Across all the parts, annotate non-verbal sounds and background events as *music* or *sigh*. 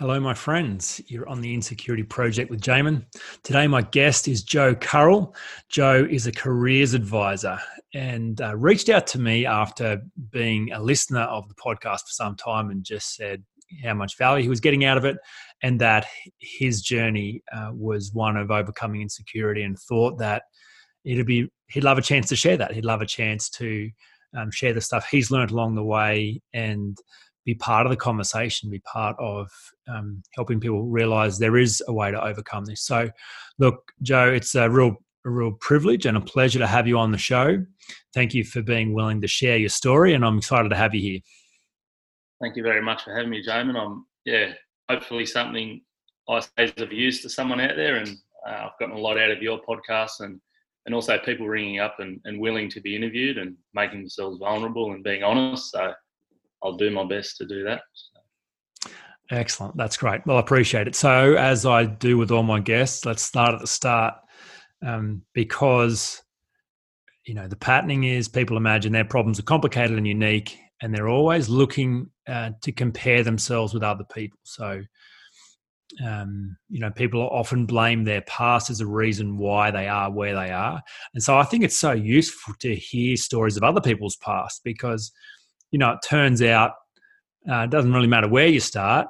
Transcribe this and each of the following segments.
Hello, my friends. You're on the Insecurity Project with Jamin. Today, my guest is Joe Currall. Joe is a careers advisor and uh, reached out to me after being a listener of the podcast for some time and just said how much value he was getting out of it and that his journey uh, was one of overcoming insecurity and thought that it'd be he'd love a chance to share that. He'd love a chance to um, share the stuff he's learned along the way and be part of the conversation, be part of um, helping people realize there is a way to overcome this. So, look, Joe, it's a real, a real privilege and a pleasure to have you on the show. Thank you for being willing to share your story, and I'm excited to have you here. Thank you very much for having me, Jamin. I'm yeah, hopefully something I say is of use to someone out there, and uh, I've gotten a lot out of your podcast and and also people ringing up and, and willing to be interviewed and making themselves vulnerable and being honest. So I'll do my best to do that. Excellent. That's great. Well, I appreciate it. So, as I do with all my guests, let's start at the start um, because, you know, the patterning is people imagine their problems are complicated and unique, and they're always looking uh, to compare themselves with other people. So, um, you know, people often blame their past as a reason why they are where they are. And so I think it's so useful to hear stories of other people's past because you know, it turns out uh, it doesn't really matter where you start.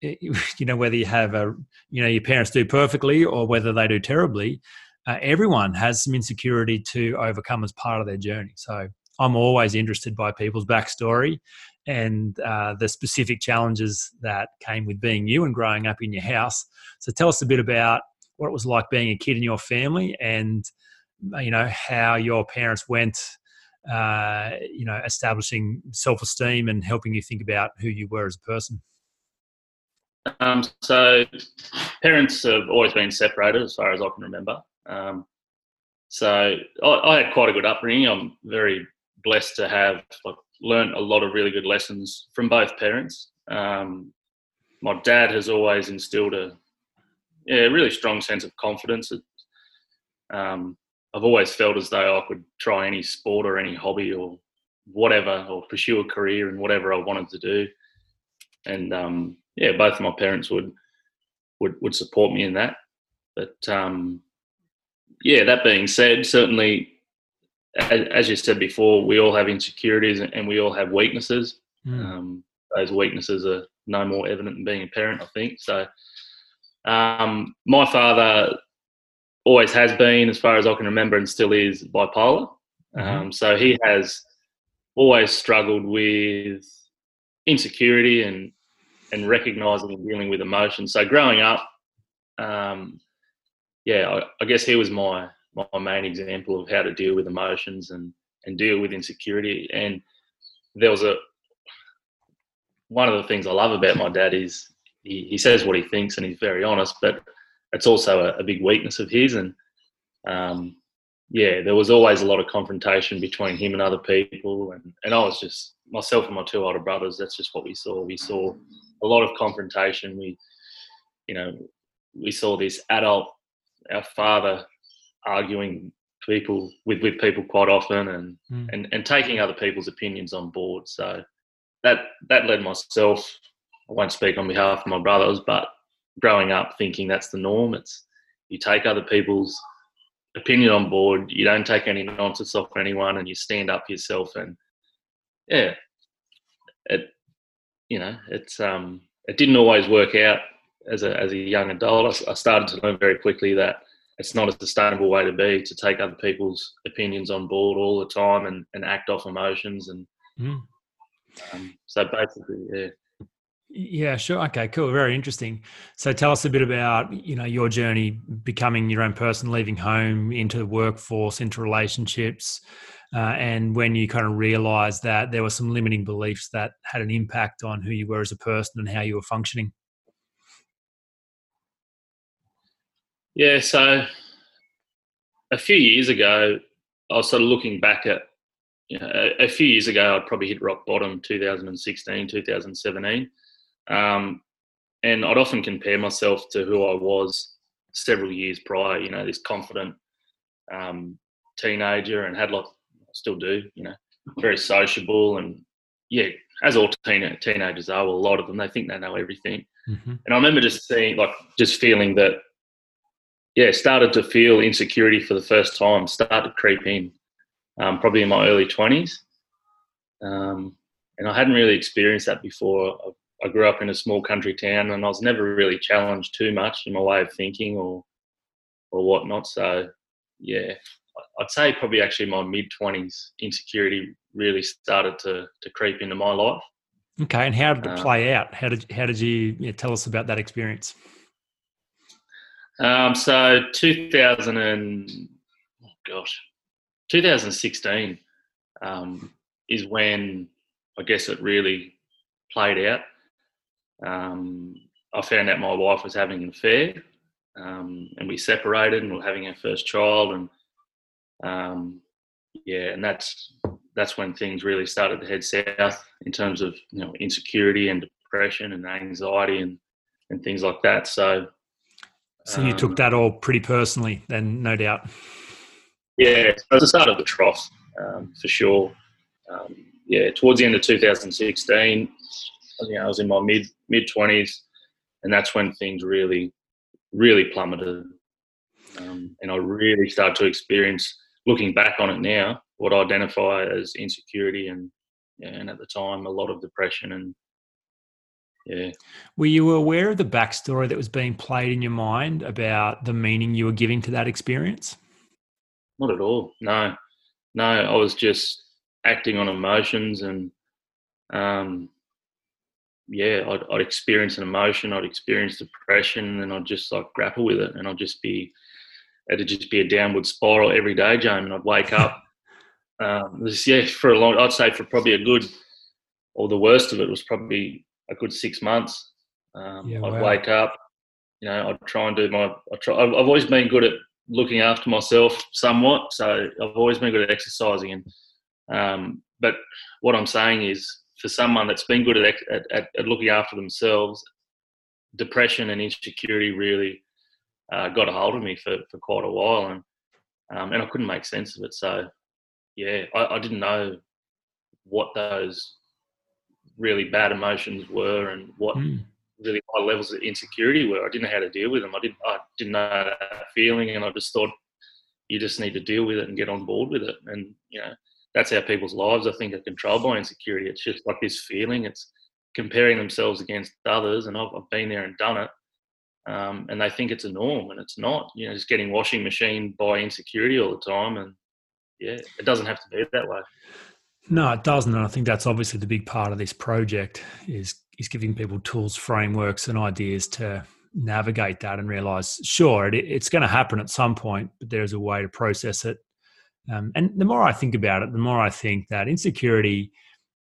It, *laughs* you know, whether you have a, you know, your parents do perfectly or whether they do terribly, uh, everyone has some insecurity to overcome as part of their journey. So I'm always interested by people's backstory and uh, the specific challenges that came with being you and growing up in your house. So tell us a bit about what it was like being a kid in your family and you know how your parents went uh, you know, establishing self esteem and helping you think about who you were as a person? Um, so, parents have always been separated as far as I can remember. Um, so, I, I, had quite a good upbringing. I'm very blessed to have like, learned a lot of really good lessons from both parents. Um, my dad has always instilled a yeah, really strong sense of confidence. Um, I've always felt as though I could try any sport or any hobby or whatever, or pursue a career in whatever I wanted to do. And um, yeah, both of my parents would would would support me in that. But um, yeah, that being said, certainly, as, as, you said before, we all have insecurities and we all have weaknesses. Mm. Um, those weaknesses are no more evident than being a parent, I think. So, um, my father always has been, as far as I can remember, and still is bipolar. Mm-hmm. Um, so he has always struggled with insecurity and and recognizing and dealing with emotions. So growing up, um, yeah, I, I, guess he was my my main example of how to deal with emotions and and deal with insecurity. And there was a one of the things I love about my dad is he, he says what he thinks and he's very honest, but it's also a, a big weakness of his. And um, yeah, there was always a lot of confrontation between him and other people. And, and I was just myself and my two older brothers. That's just what we saw. We saw a lot of confrontation. We, you know, we saw this adult, our father, arguing people with with people quite often, and mm. and and taking other people's opinions on board. So that that led myself. I won't speak on behalf of my brothers, but growing up thinking that's the norm. It's you take other people's opinion on board. You don't take any nonsense off anyone, and you stand up yourself. And yeah, it you know it's um it didn't always work out as a as a young adult. I, I started to learn very quickly that it's not a sustainable way to be to take other people's opinions on board all the time and, and act off emotions and mm. um, so basically yeah yeah, sure. Okay, cool. Very interesting. So tell us a bit about, you know, your journey becoming your own person, leaving home into the workforce, into relationships, uh, and when you kind of realized that there were some limiting beliefs that had an impact on who you were as a person and how you were functioning. Yeah, so a few years ago, I was sort of looking back at, you know, a, few years ago, I'd probably hit rock bottom 2016, 2017 um, and I'd often compare myself to who I was several years prior. You know, this confident um, teenager, and had like still do. You know, very sociable and yeah, as all teen- teenagers are, well, a lot of them, they think they know everything. Mm-hmm. And I remember just seeing, like, just feeling that, yeah, started to feel insecurity for the first time, started to creep in, um, probably in my early 20s. Um, and I hadn't really experienced that before. I, grew up in a small country town and I was never really challenged too much in my way of thinking or, or whatnot. So, yeah, I'd say probably actually my mid 20s, insecurity really started to, to creep into my life. Okay, and how did it uh, play out? How did how did you, tell us about that experience? Um, so 2000 and oh gosh, 2016 um, is when I guess it really played out. Um, I found out my wife was having an affair, um, and we separated, and we are having our first child, and um, yeah, and that's that's when things really started to head south in terms of you know insecurity and depression and anxiety and and things like that. So, so you um, took that all pretty personally, then, no doubt. Yeah, it was the start of the trough um, for sure. Um, yeah, towards the end of 2016, you know, I was in my mid mid 20s, and that's when things really, really plummeted, um, and I really started to experience looking back on it now, what I identify as insecurity and and at the time a lot of depression and yeah. Were you aware of the backstory that was being played in your mind about the meaning you were giving to that experience? Not at all. No, no. I was just acting on emotions and um, yeah, I'd, I'd, experience an emotion, I'd experience depression, and I'd just like grapple with it, and I'd just be it'd just be a downward spiral every day, Jamin. And I'd wake up. *laughs* um, this, yeah, for a long, I'd say for probably a good, or the worst of it was probably a good six months. Um, yeah, I'd wow. wake up, you know, I'd try and do my. I try. I've always been good at looking after myself somewhat, so I've always been good at exercising. And um, but what I'm saying is, for someone that's been good at, at, at looking after themselves, depression and insecurity really uh, got a hold of me for, for quite a while, and um, and I couldn't make sense of it. So, yeah, I, I, didn't know what those really bad emotions were and what mm. really high levels of insecurity were. I didn't know how to deal with them. I didn't I didn't know that feeling, and I just thought you just need to deal with it and get on board with it. And you know, that's how people's lives I think are controlled by insecurity. It's just like this feeling. It's comparing themselves against others, and I've, I've been there and done it um, and they think it's a norm, and it's not. You know, just getting washing machine by insecurity all the time, and yeah, it doesn't have to be that way. No, it doesn't, and I think that's obviously the big part of this project is is giving people tools, frameworks, and ideas to navigate that and realize, sure, it, it's going to happen at some point, but there's a way to process it. Um, and the more I think about it, the more I think that insecurity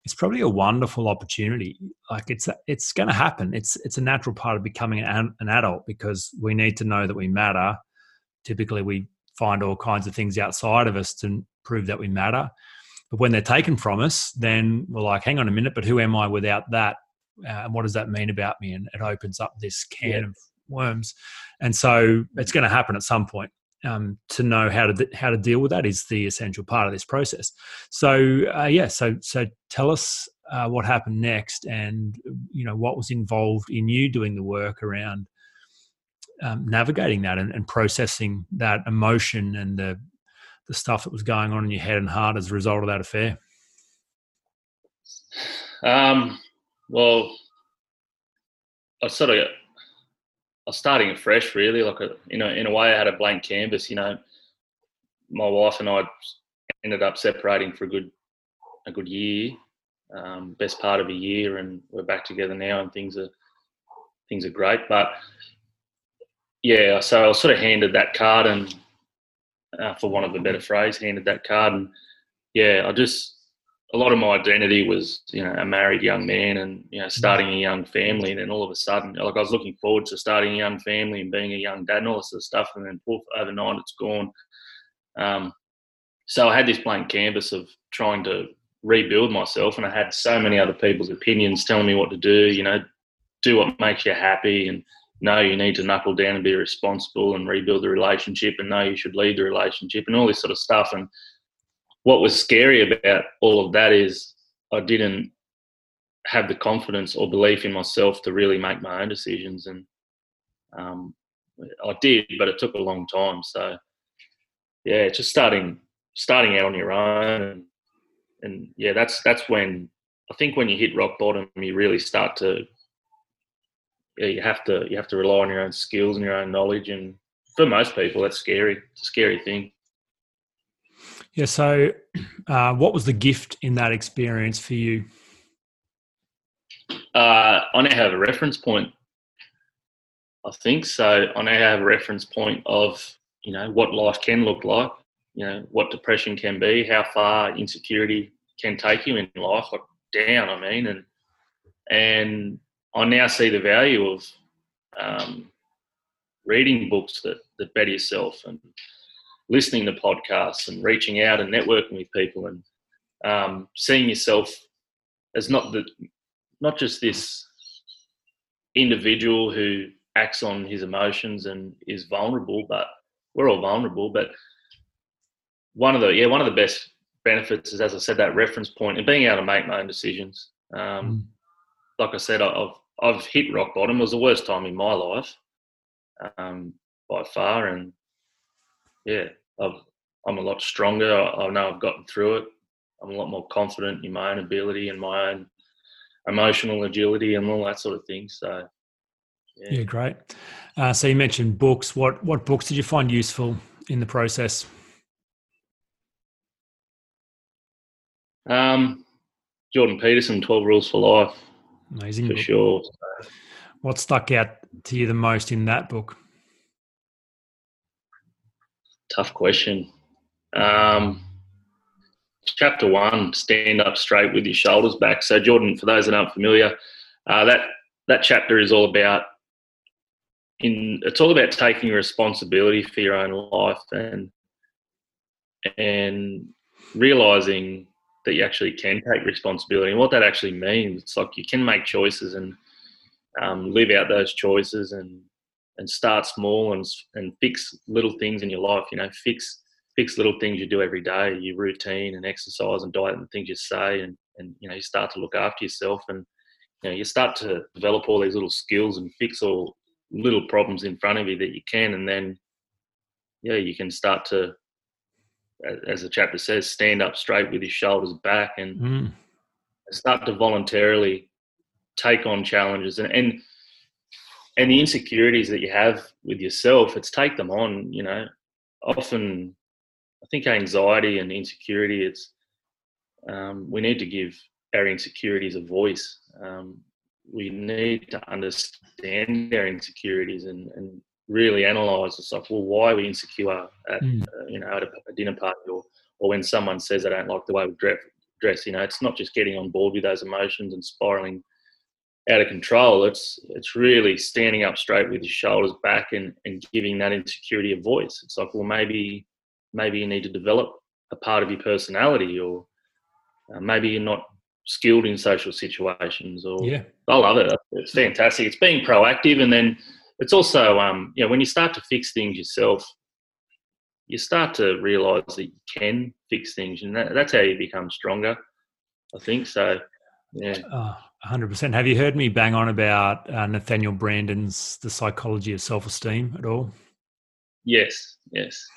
is probably a wonderful opportunity. Like it's it's going to happen. It's it's a natural part of becoming an, an adult because we need to know that we matter. Typically, we find all kinds of things outside of us to prove that we matter. But when they're taken from us, then we're like, hang on a minute, but who am I without that? Uh, and what does that mean about me? And it opens up this can yeah. of worms. And so it's going to happen at some point um, to know how to how to deal with that is the essential part of this process. So uh, yeah, so so tell us uh, what happened next, and you know what was involved in you doing the work around um, navigating that and, and, processing that emotion and the the stuff that was going on in your head and heart as a result of that affair. Um, well, I sort of I was starting afresh, really. Like, you know, in a way, I had a blank canvas. You know, my wife and I ended up separating for a good a good year, um, best part of a year, and we're back together now, and things are things are great. But yeah, so I was sort of handed that card, and uh, for want of a better phrase, handed that card, and yeah, I just a lot of my identity was, you know, a married young man and, you know, starting a young family. And then all of a sudden, like I was looking forward to starting a young family and being a young dad and all this sort of stuff. And then overnight it's gone. Um, so I had this blank canvas of trying to rebuild myself. And I had so many other people's opinions telling me what to do, you know, do what makes you happy and no, you need to knuckle down and be responsible and rebuild the relationship and no, you should lead the relationship and all this sort of stuff. And what was scary about all of that is I didn't have the confidence or belief in myself to really make my own decisions. And um, I did, but it took a long time. So yeah, just starting starting out on your own, and, and yeah, that's that's when I think when you hit rock bottom, you really start to yeah, you have to you have to rely on your own skills and your own knowledge, and for most people, that's scary. It's a scary thing. Yeah. So, *clears throat* uh, what was the gift in that experience for you? Uh, I now have a reference point. I think so. I now have a reference point of you know what life can look like. You know what depression can be, how far insecurity can take you in life, like down. I mean, and and I now see the value of um, reading books that that better yourself and listening to podcasts and reaching out and networking with people and um, seeing yourself as not the not just this individual who acts on his emotions and is vulnerable, but we're all vulnerable. But one of the yeah one of the best benefits is, as I said, that reference point and being able to make my own decisions. Um, mm. Like I said, I've I've hit rock bottom. It was the worst time in my life, um, by far, and yeah, I've, I'm a lot stronger. I, I know I've gotten through it. I'm a lot more confident in my own ability and my own emotional agility and all that sort of thing. So, yeah, yeah great. Uh, so you mentioned books. What what books did you find useful in the process? Um, Jordan Peterson, Twelve Rules for Life. Amazing, for book. sure. What stuck out to you the most in that book? Tough question. Um, chapter one, stand up straight with your shoulders back. So, Jordan, for those that aren't familiar, uh, that that chapter is all about in it's all about taking responsibility for your own life and and realizing that you actually can take responsibility and what that actually means. It's like you can make choices and um, live out those choices and and start small and and fix little things in your life. You know, fix fix little things you do every day, your routine and exercise and diet and things you say, and and you know you start to look after yourself and you know you start to develop all these little skills and fix all little problems in front of you that you can, and then yeah, you can start to, as the chapter says, stand up straight with your shoulders back and mm. start to voluntarily take on challenges and, and and the insecurities that you have with yourself, it's take them on. You know, often I think anxiety and insecurity, it's um, we need to give our insecurities a voice. Um, we need to understand our insecurities and, and really analyze it's like, well, why are we insecure at mm. uh, you know at a, a, dinner party or or when someone says they don't like the way we dress. Dress, you know, it's not just getting on board with those emotions and spiraling out of control. It's it's really standing up straight with your shoulders back and, and giving that insecurity a voice. It's like, well, maybe maybe you need to develop a part of your personality or uh, maybe you're not skilled in social situations or yeah. I love it. It's fantastic. It's being proactive and then it's also um you know when you start to fix things yourself you start to realize that you can fix things and that, that's how you become stronger i think. So yeah. Oh, 100% have you heard me bang on about uh, nathaniel Branden's the psychology of self-esteem at all yes yes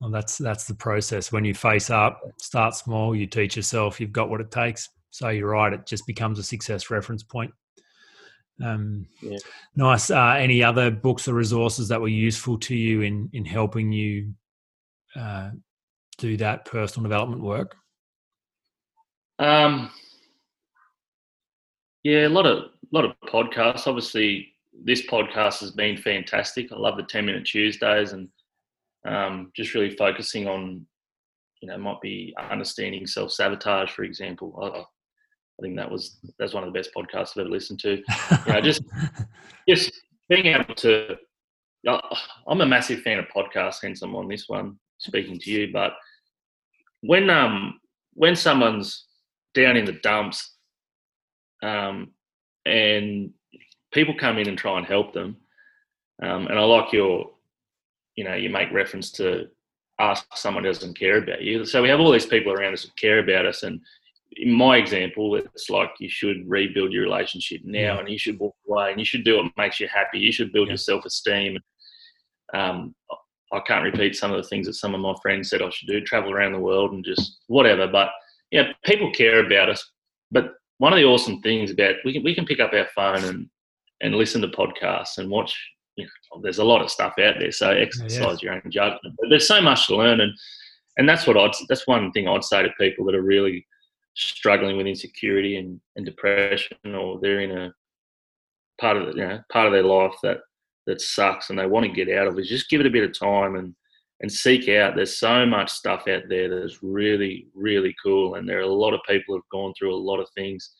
well, that's that's the process. When you face up, start small. You teach yourself you've got what it takes. So you're right; it just becomes a success reference point. Um, yeah. Nice. Uh, any other books or resources that were useful to you in in helping you uh, do that personal development work? Um, yeah, a lot of lot of podcasts. Obviously, this podcast has been fantastic. I love the Ten Minute Tuesdays and um, just really focusing on, you know, might be understanding self sabotage, for example. I, I, think that was that's one of the best podcasts I've ever listened to. You know, just *laughs* just being able to. I'm a massive fan of podcasts, hence I'm on this one speaking to you. But when um when someone's down in the dumps, um, and people come in and try and help them, um, and I like your you know, you make reference to ask someone who doesn't care about you. So we have all these people around us who care about us, and in my example, it's like you should rebuild your relationship now, yeah. and you should walk away, and you should do what makes you happy. You should build yeah. your self esteem. Um, I can't repeat some of the things that some of my friends said I should do: travel around the world and just whatever. But yeah, people care about us. But one of the awesome things about we can we can pick up our phone and and listen to podcasts and watch. You know, there's a lot of stuff out there, so exercise your own judgment. But there's so much to learn, and and that's what I'd that's one thing I'd say to people that are really struggling with insecurity and, and depression, or they're in a part of the, you know part of their life that that sucks and they want to get out of is just give it a bit of time and and seek out. There's so much stuff out there that's really really cool, and there are a lot of people who've gone through a lot of things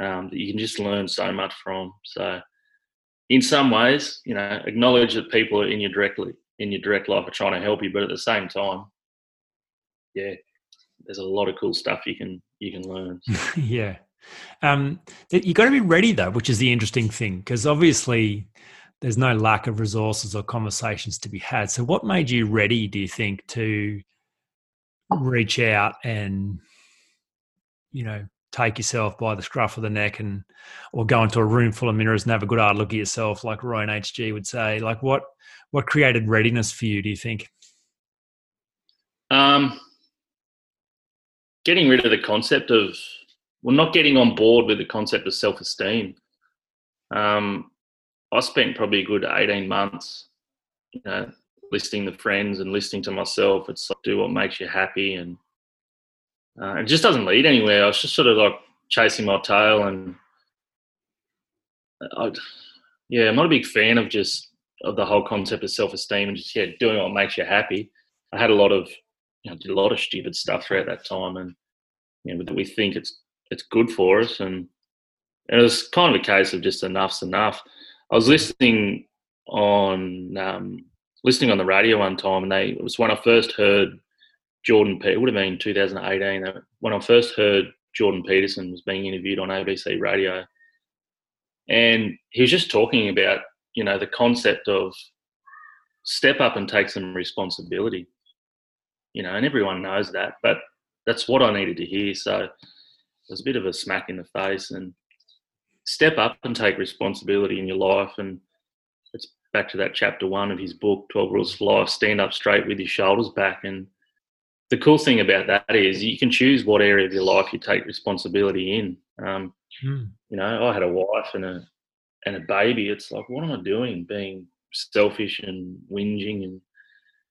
um, that you can just learn so much from. So, in some ways, you know, acknowledge that people in your directly in your direct life are trying to help you, but at the same time, yeah, there's a lot of cool stuff you can you can learn. *laughs* yeah. Um, you got to be ready though, which is the interesting thing because obviously there's no lack of resources or conversations to be had. So, what made you ready? Do you think to reach out and you know take yourself by the scruff of the neck and or go into a room full of mirrors and have a good hard look at yourself, like Ryan HG would say? Like, what what created readiness for you? Do you think? Um, getting rid of the concept of well, not getting on board with the concept of self-esteem. Um, I spent probably a good eighteen months, you know, listening to friends and listening to myself. It's like do what makes you happy, and uh, it just doesn't lead anywhere. I was just sort of like chasing my tail, and I, yeah, I'm not a big fan of just of the whole concept of self-esteem and just yeah, doing what makes you happy. I had a lot of you know, did a lot of stupid stuff throughout that time, and you know, we think it's it's good for us, and it was kind of a case of just enough's enough. I was listening on um, listening on the radio one time, and they it was when I first heard Jordan. It would have been 2018 when I first heard Jordan Peterson was being interviewed on ABC Radio, and he was just talking about you know the concept of step up and take some responsibility you know, and everyone knows that. But that's what I needed to hear. So it was a bit of a smack in the face and step up and take responsibility in your life. And it's back to that chapter one of his book, 12 Rules for Life stand up straight with your shoulders back. And the cool thing about that is you can choose what area of your life you take responsibility in. Um, hmm. You know, I had a wife and a and a baby. It's like, what am I doing? Being selfish and whinging and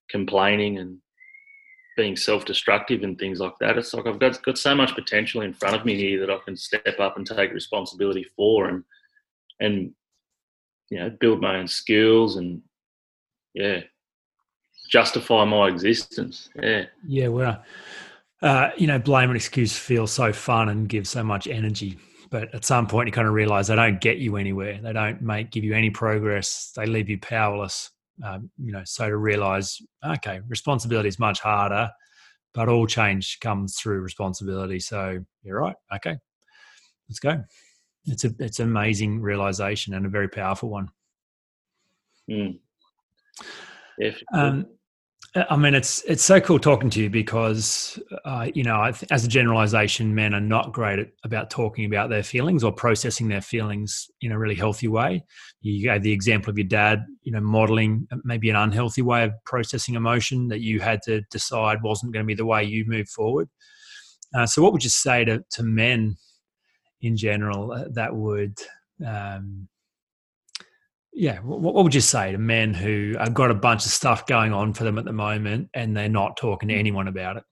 complaining and being self-destructive and things like that. It's like I've got got so much potential in front of me here that I can step up and take responsibility for, and and you know build my own skills and yeah justify my existence. Yeah. Yeah. Well, uh, you know, blame and excuse feel so fun and give so much energy. But at some point, you kind of realize they don't get you anywhere. They don't make give you any progress. They leave you powerless um, you know, so to realize, okay, responsibility is much harder, but all change comes through responsibility. So you're right. Okay, let's go. It's a it's an amazing realization and a very powerful one. Mm. Um, I mean, it's it's so cool talking to you because, uh, you know, as a generalization, men are not great at, about talking about their feelings or processing their feelings in a really healthy way. You gave the example of your dad, you know, modeling maybe an unhealthy way of processing emotion that you had to decide wasn't going to be the way you move forward. Uh, so, what would you say to to men in general uh, that would um, yeah, what, what, would you say to men who have got a bunch of stuff going on for them at the moment and they're not talking to anyone about it?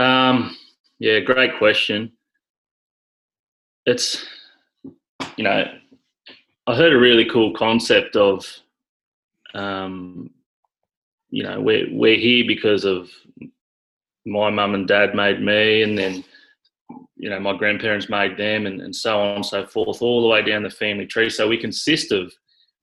Um, yeah, great question. It's, you know, I heard a really cool concept of, um, you know, we're, we're here because of my mum and dad made me, and then you know, my grandparents made them and, and so on and so forth, all the way down the family tree. So we consist of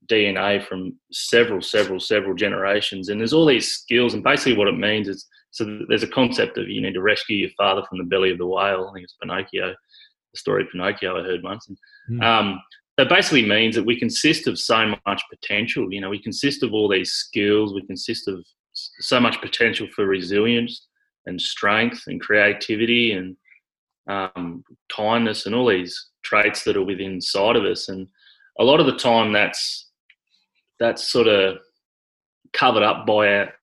DNA from several, several, several generations. And there's all these skills. And basically, what it means is so there's a concept of you need to rescue your father from the belly of the whale. I think it's Pinocchio, the story of Pinocchio I heard once. And, mm. um, that basically means that we consist of so much potential. You know, we consist of all these skills. We consist of so much potential for resilience, and strength and creativity and um, kindness and all these traits that are within inside of us. And a lot of the time, that's that's sort of covered up by our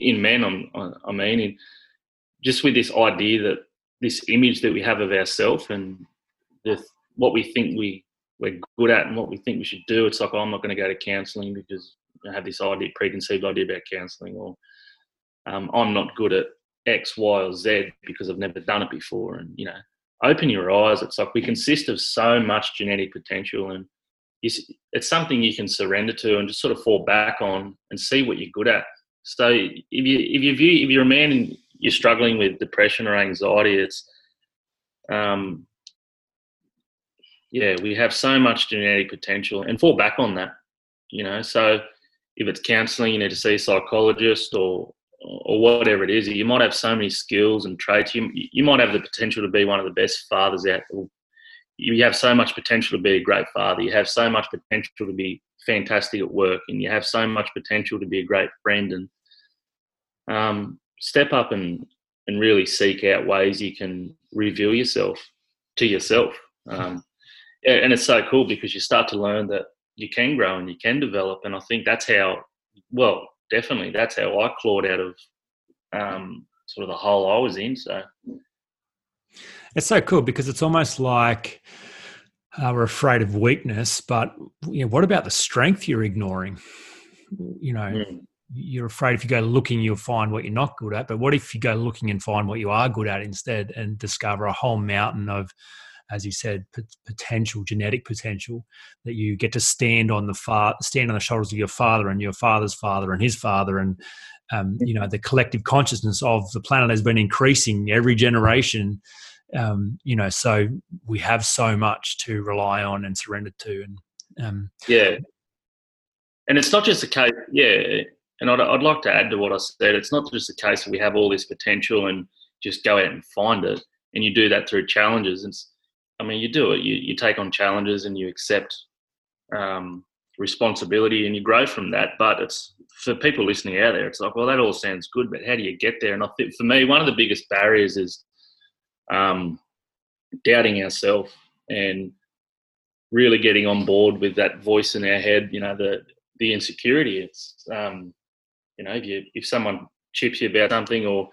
in men. I mean, in, just with this idea that this image that we have of ourselves and the, what we think we we're good at and what we think we should do. It's like, oh, I'm not going to go to counselling because I have this idea, preconceived idea about counselling, or um, I'm not good at X, Y, or Z because I've never done it before. And you know, open your eyes. It's like we consist of so much genetic potential, and it's something you can surrender to and just sort of fall back on and see what you're good at. So if you if you view if you're a man and you're struggling with depression or anxiety, it's um, yeah, we have so much genetic potential and fall back on that, you know. So if it's counselling, you need to see a psychologist or or whatever it is. You might have so many skills and traits. You you might have the potential to be one of the best fathers out. You have so much potential to be a great father. You have so much potential to be fantastic at work, and you have so much potential to be a great friend. And um, step up and and really seek out ways you can reveal yourself to yourself. Um, and it's so cool because you start to learn that you can grow and you can develop. And I think that's how, well, definitely that's how I clawed out of um, sort of the hole I was in. So it's so cool because it's almost like uh, we're afraid of weakness, but you know, what about the strength you're ignoring? You know, mm. you're afraid if you go looking, you'll find what you're not good at. But what if you go looking and find what you are good at instead and discover a whole mountain of as you said, p- potential, genetic potential, that you get to stand on the far, stand on the shoulders of your father and your father's father and his father, and um, you know the collective consciousness of the planet has been increasing every generation. Um, you know, so we have so much to rely on and surrender to, and um, yeah, and it's not just a case, yeah. And I'd, I'd like to add to what I said. It's not just a case that we have all this potential and just go out and find it, and you do that through challenges. It's I mean, you do it. You you take on challenges and you accept um, responsibility and you grow from that. But it's for people listening out there. It's like, well, that all sounds good, but how do you get there? And I think for me, one of the biggest barriers is um, doubting ourselves and really getting on board with that voice in our head. You know, the the insecurity. It's um, you know, if you if someone chips you about something or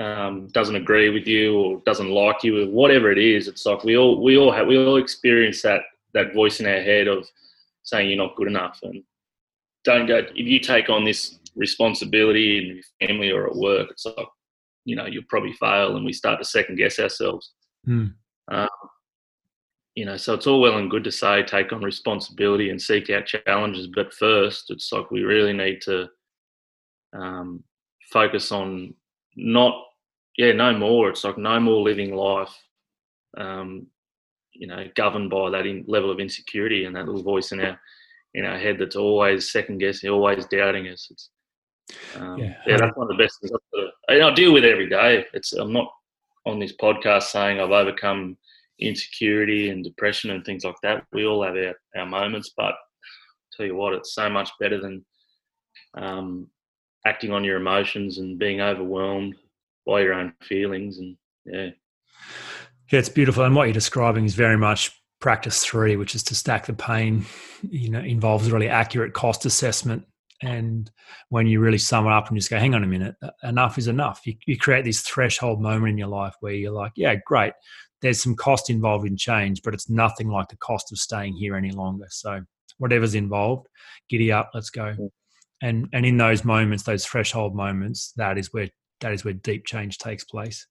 um, doesn't agree with you or doesn't like you or whatever it is, it's like we all we all have we all experience that that voice in our head of saying you're not good enough and don't go if you take on this responsibility in your family or at work, it's like you know you'll probably fail and we start to second guess ourselves. Mm. Um, you know, so it's all well and good to say take on responsibility and seek out challenges, but first, it's like we really need to um, focus on not yeah, no more. It's like no more living life, um, you know, governed by that in, level of insecurity and that little voice in our in our head that's always second guessing, always doubting us. It's um, yeah. yeah, that's one of the best things. I, I deal with every day. It's I'm not on this podcast saying I've overcome insecurity and depression and things like that. We all have our, our moments, but I'll tell you what, it's so much better than um, acting on your emotions and being overwhelmed by your own feelings and yeah. Yeah it's beautiful. And what you're describing is very much practice three which is to stack the pain you know involves really accurate cost assessment. And when you really sum it up and just go hang on a minute enough is enough. You, you create this threshold moment in your life where you're like yeah great. There's some cost involved in change but it's nothing like the cost of staying here any longer. So whatever's involved giddy up let's go. And and in those moments those threshold moments that is where that is where deep change takes place.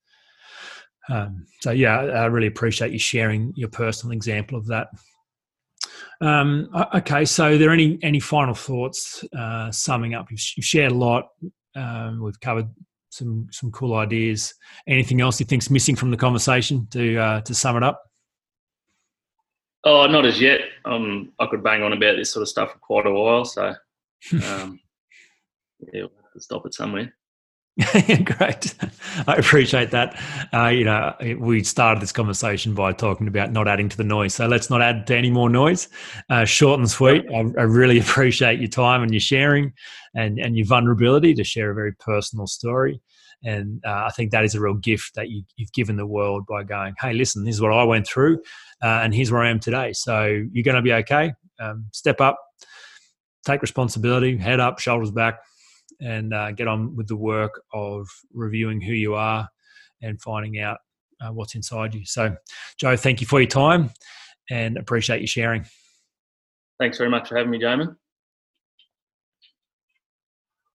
Um, so yeah, I really appreciate you sharing your personal example of that. Um, okay, so are there any any final thoughts uh, summing up? You've, you've, shared a lot. Um, we've covered some some cool ideas. Anything else you think's missing from the conversation to uh, to sum it up? Oh, not as yet. Um, I could bang on about this sort of stuff for quite a while. So, *laughs* um, yeah, we'll have to stop it somewhere. *laughs* Great. I appreciate that. Uh, you know, we started this conversation by talking about not adding to the noise. So let's not add to any more noise. Uh, short and sweet. I, I, really *laughs* appreciate your time and your sharing and, and your vulnerability to share a very personal story. And uh, I think that is a real gift that you, have given the world by going, hey, listen, this is what I went through, uh, and here's where I am today. So you're going to be okay. Um, step up, take responsibility, head up, shoulders back, and uh, get on with the work of reviewing who you are and finding out uh, what's inside you. So, Joe, thank you for your time and appreciate you sharing. Thanks very much for having me, Jamin.